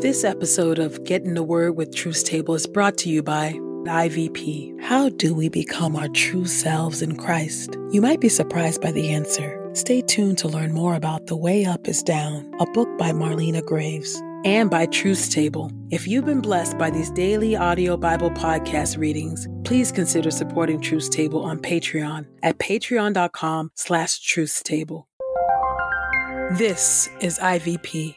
This episode of Get in the Word with Truth Table is brought to you by IVP. How do we become our true selves in Christ? You might be surprised by the answer. Stay tuned to learn more about The Way Up is Down, a book by Marlena Graves, and by Truth Table. If you've been blessed by these daily audio Bible podcast readings, please consider supporting Truth Table on Patreon at patreon.com slash truthstable. This is IVP.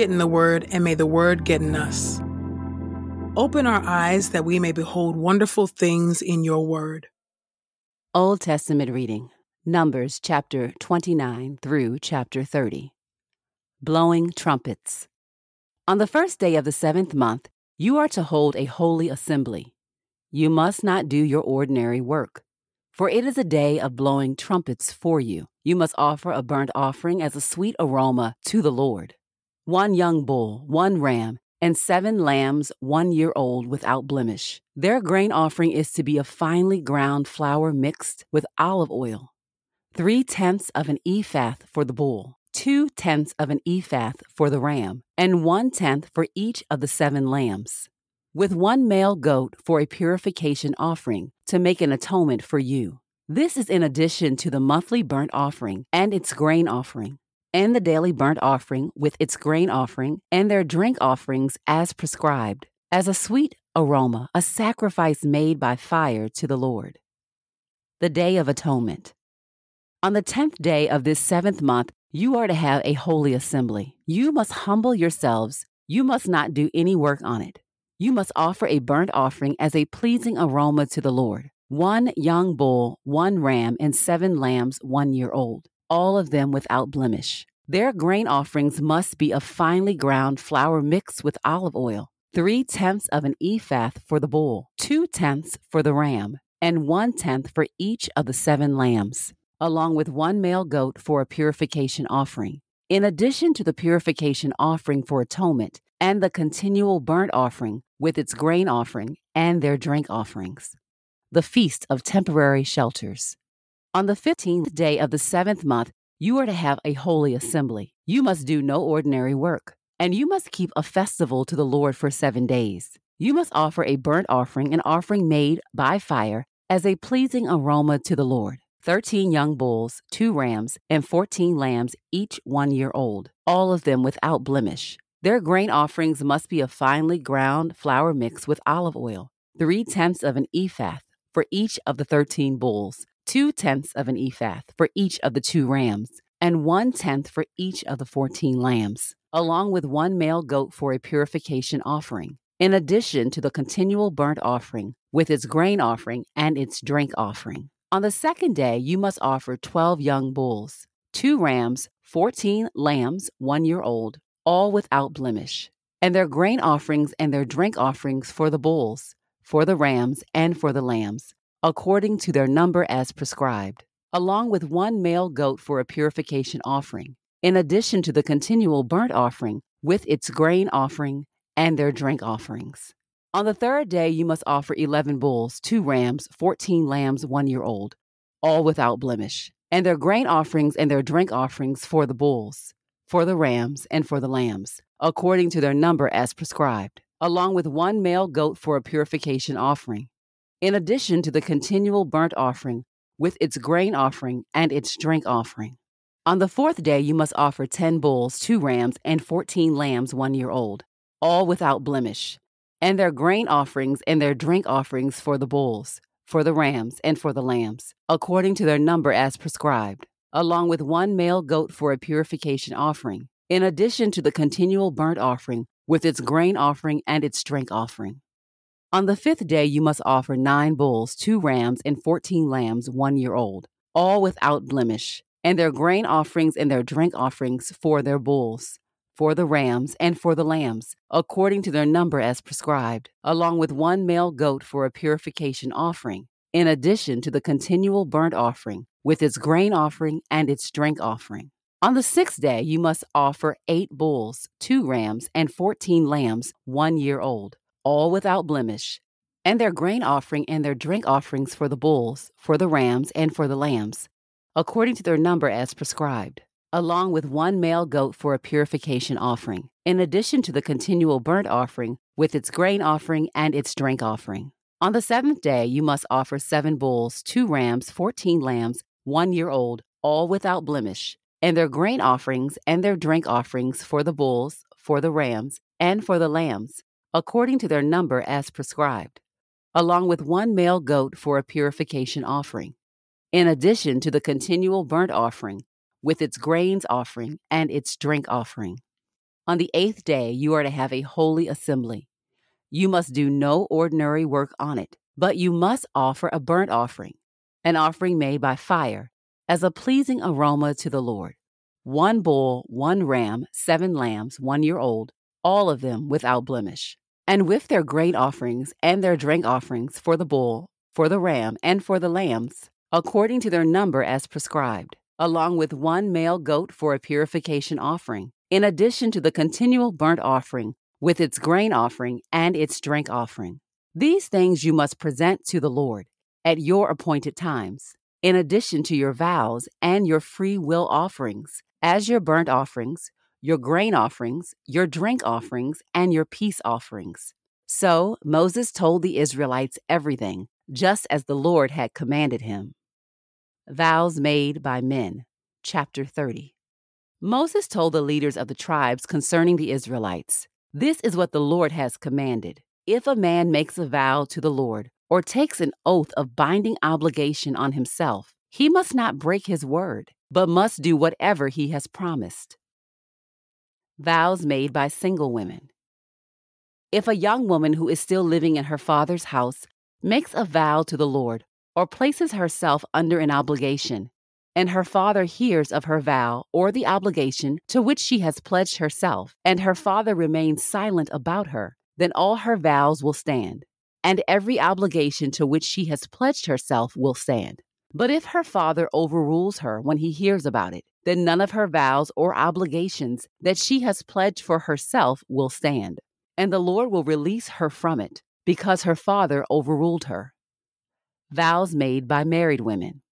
Get in the Word, and may the Word get in us. Open our eyes that we may behold wonderful things in your Word. Old Testament reading Numbers chapter 29 through chapter 30. Blowing trumpets. On the first day of the seventh month, you are to hold a holy assembly. You must not do your ordinary work, for it is a day of blowing trumpets for you. You must offer a burnt offering as a sweet aroma to the Lord. One young bull, one ram, and seven lambs one year old without blemish. Their grain offering is to be a finely ground flour mixed with olive oil. Three tenths of an ephah for the bull, two tenths of an ephah for the ram, and one tenth for each of the seven lambs. With one male goat for a purification offering to make an atonement for you. This is in addition to the monthly burnt offering and its grain offering and the daily burnt offering with its grain offering and their drink offerings as prescribed, as a sweet aroma, a sacrifice made by fire to the Lord. The Day of Atonement. On the tenth day of this seventh month, you are to have a holy assembly. You must humble yourselves. You must not do any work on it. You must offer a burnt offering as a pleasing aroma to the Lord one young bull, one ram, and seven lambs one year old all of them without blemish. Their grain offerings must be of finely ground flour mixed with olive oil, three tenths of an ephah for the bull, two tenths for the ram, and one tenth for each of the seven lambs, along with one male goat for a purification offering. In addition to the purification offering for atonement and the continual burnt offering with its grain offering and their drink offerings. The Feast of Temporary Shelters. On the fifteenth day of the seventh month, you are to have a holy assembly. You must do no ordinary work, and you must keep a festival to the Lord for seven days. You must offer a burnt offering, an offering made by fire, as a pleasing aroma to the Lord. Thirteen young bulls, two rams, and fourteen lambs, each one year old, all of them without blemish. Their grain offerings must be a finely ground flour mixed with olive oil, three tenths of an ephah for each of the thirteen bulls two tenths of an ephah for each of the two rams, and one tenth for each of the fourteen lambs, along with one male goat for a purification offering, in addition to the continual burnt offering, with its grain offering and its drink offering. On the second day, you must offer twelve young bulls, two rams, fourteen lambs, one year old, all without blemish, and their grain offerings and their drink offerings for the bulls, for the rams, and for the lambs according to their number as prescribed, along with one male goat for a purification offering, in addition to the continual burnt offering with its grain offering and their drink offerings. On the third day, you must offer 11 bulls, two rams, 14 lambs, one year old, all without blemish, and their grain offerings and their drink offerings for the bulls, for the rams, and for the lambs, according to their number as prescribed, along with one male goat for a purification offering in addition to the continual burnt offering with its grain offering and its drink offering. On the fourth day, you must offer ten bulls, two rams, and fourteen lambs one year old, all without blemish, and their grain offerings and their drink offerings for the bulls, for the rams, and for the lambs, according to their number as prescribed, along with one male goat for a purification offering, in addition to the continual burnt offering with its grain offering and its drink offering. On the fifth day, you must offer nine bulls, two rams, and fourteen lambs one year old, all without blemish and their grain offerings and their drink offerings for their bulls, for the rams, and for the lambs, according to their number as prescribed, along with one male goat for a purification offering, in addition to the continual burnt offering, with its grain offering and its drink offering. On the sixth day, you must offer eight bulls, two rams, and fourteen lambs, one year old, all without blemish, and their grain offering and their drink offerings for the bulls, for the rams, and for the lambs, according to their number as prescribed, along with one male goat for a purification offering, in addition to the continual burnt offering with its grain offering and its drink offering. On the seventh day, you must offer seven bulls, two rams, fourteen lambs, one year old, all without blemish, and their grain offerings and their drink offerings for the bulls, for the rams, and for the lambs, according to their number as prescribed, along with one male goat for a purification offering in addition to the continual burnt offering, with its grains offering and its drink offering. On the eighth day, you are to have a holy assembly. You must do no ordinary work on it, but you must offer a burnt offering, an offering made by fire, as a pleasing aroma to the Lord. One bull, one ram, seven lambs, one year old, all of them without blemish. And with their grain offerings and their drink offerings for the bull, for the ram, and for the lambs, according to their number as prescribed, along with one male goat for a purification offering, in addition to the continual burnt offering, with its grain offering and its drink offering. These things you must present to the Lord at your appointed times, in addition to your vows and your free will offerings, as your burnt offerings, your grain offerings, your drink offerings, and your peace offerings. So Moses told the Israelites everything, just as the Lord had commanded him. Vows Made by Men, chapter 30. Moses told the leaders of the tribes concerning the Israelites This is what the Lord has commanded. If a man makes a vow to the Lord, or takes an oath of binding obligation on himself, he must not break his word, but must do whatever he has promised. Vows made by single women. If a young woman who is still living in her father's house makes a vow to the Lord, or places herself under an obligation, and her father hears of her vow or the obligation to which she has pledged herself, and her father remains silent about her, then all her vows will stand, and every obligation to which she has pledged herself will stand. But if her father overrules her when he hears about it, then none of her vows or obligations that she has pledged for herself will stand, and the Lord will release her from it, because her father overruled her vows made by married women.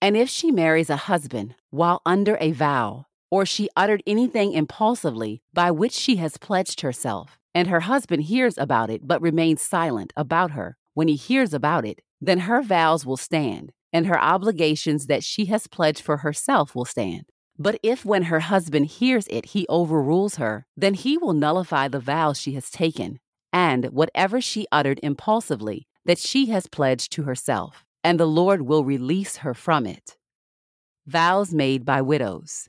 And if she marries a husband while under a vow, or she uttered anything impulsively by which she has pledged herself, and her husband hears about it but remains silent about her when he hears about it, then her vows will stand, and her obligations that she has pledged for herself will stand. But if when her husband hears it he overrules her, then he will nullify the vows she has taken, and whatever she uttered impulsively, that she has pledged to herself, and the Lord will release her from it. Vows made by widows.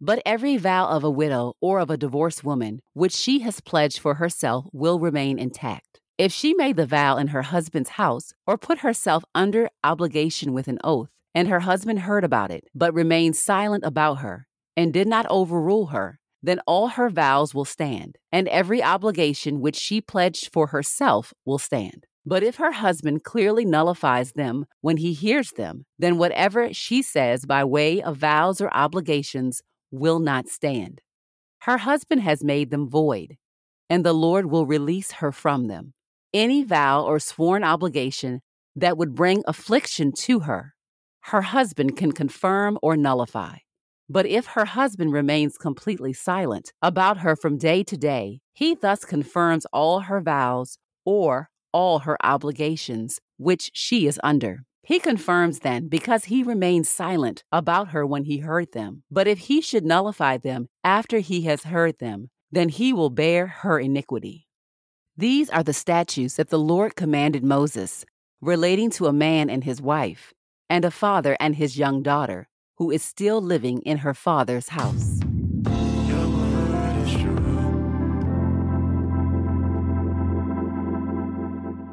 But every vow of a widow or of a divorced woman, which she has pledged for herself, will remain intact. If she made the vow in her husband's house or put herself under obligation with an oath, and her husband heard about it, but remained silent about her, and did not overrule her, then all her vows will stand, and every obligation which she pledged for herself will stand. But if her husband clearly nullifies them when he hears them, then whatever she says by way of vows or obligations will not stand. Her husband has made them void, and the Lord will release her from them. Any vow or sworn obligation that would bring affliction to her, her husband can confirm or nullify. But if her husband remains completely silent about her from day to day, he thus confirms all her vows or all her obligations, which she is under. He confirms then, because he remained silent about her when he heard them. But if he should nullify them after he has heard them, then he will bear her iniquity. These are the statutes that the Lord commanded Moses, relating to a man and his wife, and a father and his young daughter, who is still living in her father's house.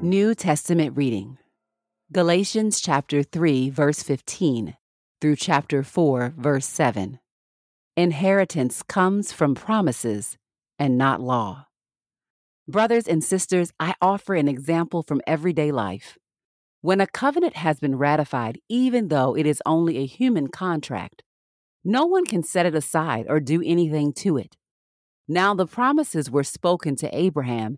New Testament reading Galatians chapter 3, verse 15 through chapter 4, verse 7. Inheritance comes from promises and not law. Brothers and sisters, I offer an example from everyday life. When a covenant has been ratified, even though it is only a human contract, no one can set it aside or do anything to it. Now, the promises were spoken to Abraham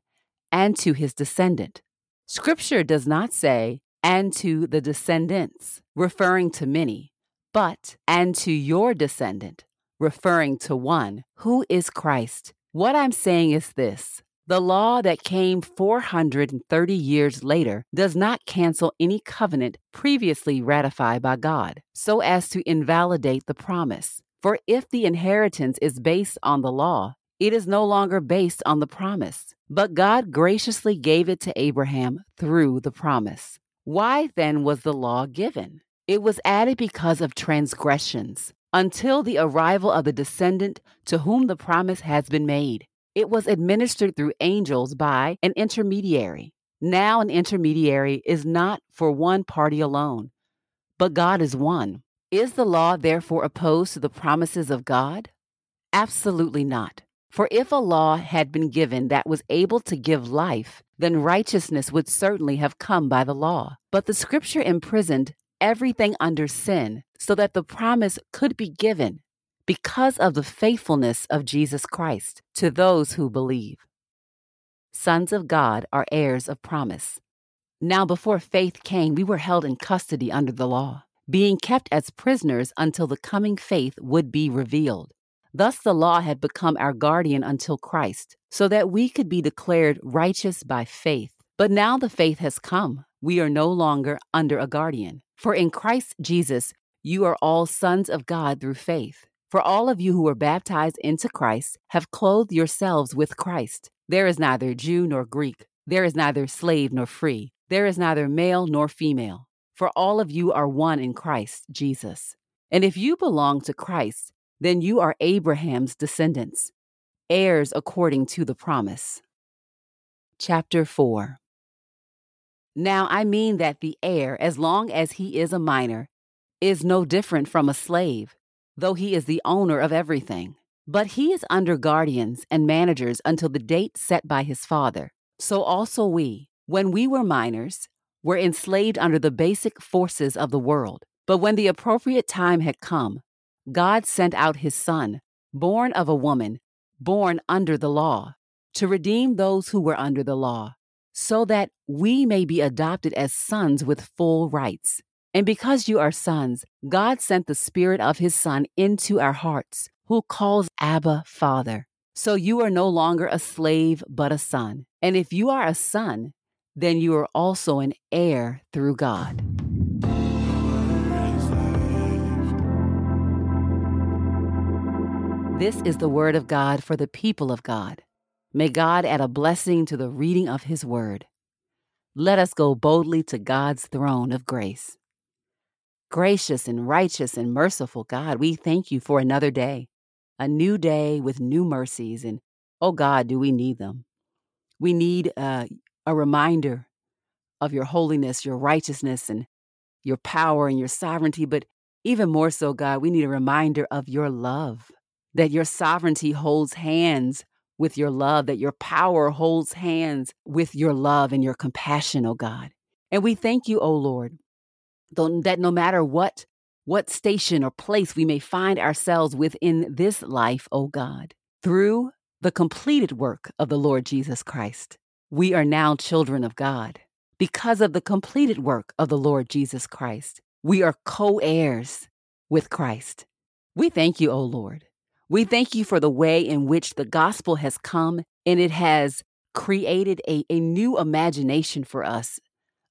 and to his descendant. Scripture does not say, and to the descendants, referring to many, but and to your descendant, referring to one, who is Christ. What I'm saying is this the law that came 430 years later does not cancel any covenant previously ratified by God, so as to invalidate the promise. For if the inheritance is based on the law, it is no longer based on the promise. But God graciously gave it to Abraham through the promise. Why then was the law given? It was added because of transgressions, until the arrival of the descendant to whom the promise has been made. It was administered through angels by an intermediary. Now, an intermediary is not for one party alone, but God is one. Is the law therefore opposed to the promises of God? Absolutely not. For if a law had been given that was able to give life, then righteousness would certainly have come by the law. But the scripture imprisoned everything under sin so that the promise could be given because of the faithfulness of Jesus Christ to those who believe. Sons of God are heirs of promise. Now, before faith came, we were held in custody under the law, being kept as prisoners until the coming faith would be revealed. Thus, the law had become our guardian until Christ, so that we could be declared righteous by faith. But now the faith has come. We are no longer under a guardian. For in Christ Jesus, you are all sons of God through faith. For all of you who were baptized into Christ have clothed yourselves with Christ. There is neither Jew nor Greek. There is neither slave nor free. There is neither male nor female. For all of you are one in Christ Jesus. And if you belong to Christ, then you are Abraham's descendants, heirs according to the promise. Chapter 4 Now I mean that the heir, as long as he is a minor, is no different from a slave though he is the owner of everything. But he is under guardians and managers until the date set by his father. So also we, when we were minors, were enslaved under the basic forces of the world. But when the appropriate time had come, God sent out his Son, born of a woman, born under the law, to redeem those who were under the law, so that we may be adopted as sons with full rights. And because you are sons, God sent the Spirit of His Son into our hearts, who calls Abba, Father. So you are no longer a slave, but a son. And if you are a son, then you are also an heir through God. This is the word of God for the people of God. May God add a blessing to the reading of his word. Let us go boldly to God's throne of grace. Gracious and righteous and merciful God, we thank you for another day, a new day with new mercies. And oh God, do we need them? We need uh, a reminder of your holiness, your righteousness, and your power and your sovereignty. But even more so, God, we need a reminder of your love, that your sovereignty holds hands with your love, that your power holds hands with your love and your compassion, oh God. And we thank you, oh Lord, that no matter what what station or place we may find ourselves within this life, O God, through the completed work of the Lord Jesus Christ, we are now children of God. Because of the completed work of the Lord Jesus Christ, we are co heirs with Christ. We thank you, O Lord. We thank you for the way in which the gospel has come and it has created a, a new imagination for us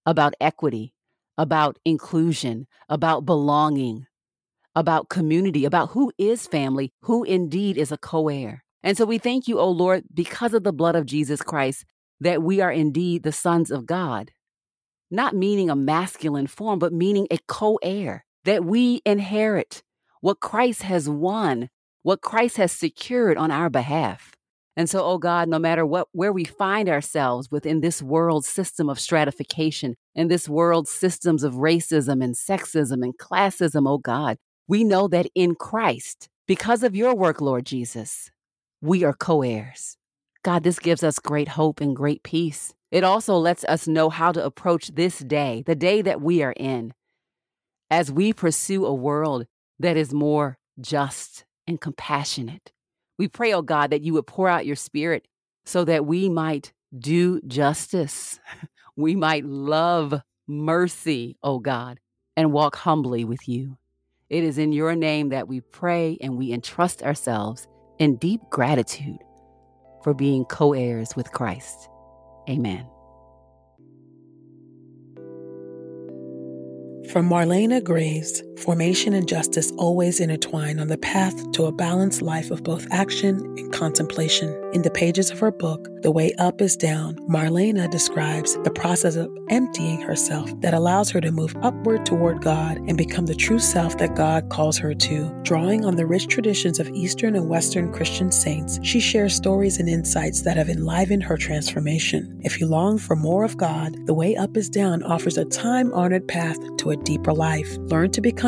about equity, about inclusion, about belonging, about community, about who is family, who indeed is a co heir. And so we thank you, O Lord, because of the blood of Jesus Christ, that we are indeed the sons of God. Not meaning a masculine form, but meaning a co heir, that we inherit what Christ has won, what Christ has secured on our behalf. And so, oh God, no matter what where we find ourselves within this world system of stratification and this world systems of racism and sexism and classism, oh God, we know that in Christ, because of your work, Lord Jesus, we are co-heirs. God, this gives us great hope and great peace. It also lets us know how to approach this day, the day that we are in, as we pursue a world that is more just and compassionate we pray, oh God, that you would pour out your spirit so that we might do justice. We might love mercy, oh God, and walk humbly with you. It is in your name that we pray and we entrust ourselves in deep gratitude for being co heirs with Christ. Amen. From Marlena Graves, Formation and Justice Always Intertwine on the Path to a Balanced Life of Both Action and Contemplation. In the pages of her book, The Way Up is Down, Marlena describes the process of emptying herself that allows her to move upward toward God and become the true self that God calls her to. Drawing on the rich traditions of Eastern and Western Christian saints, she shares stories and insights that have enlivened her transformation. If you long for more of God, The Way Up is Down offers a time honored path to a deeper life. Learn to become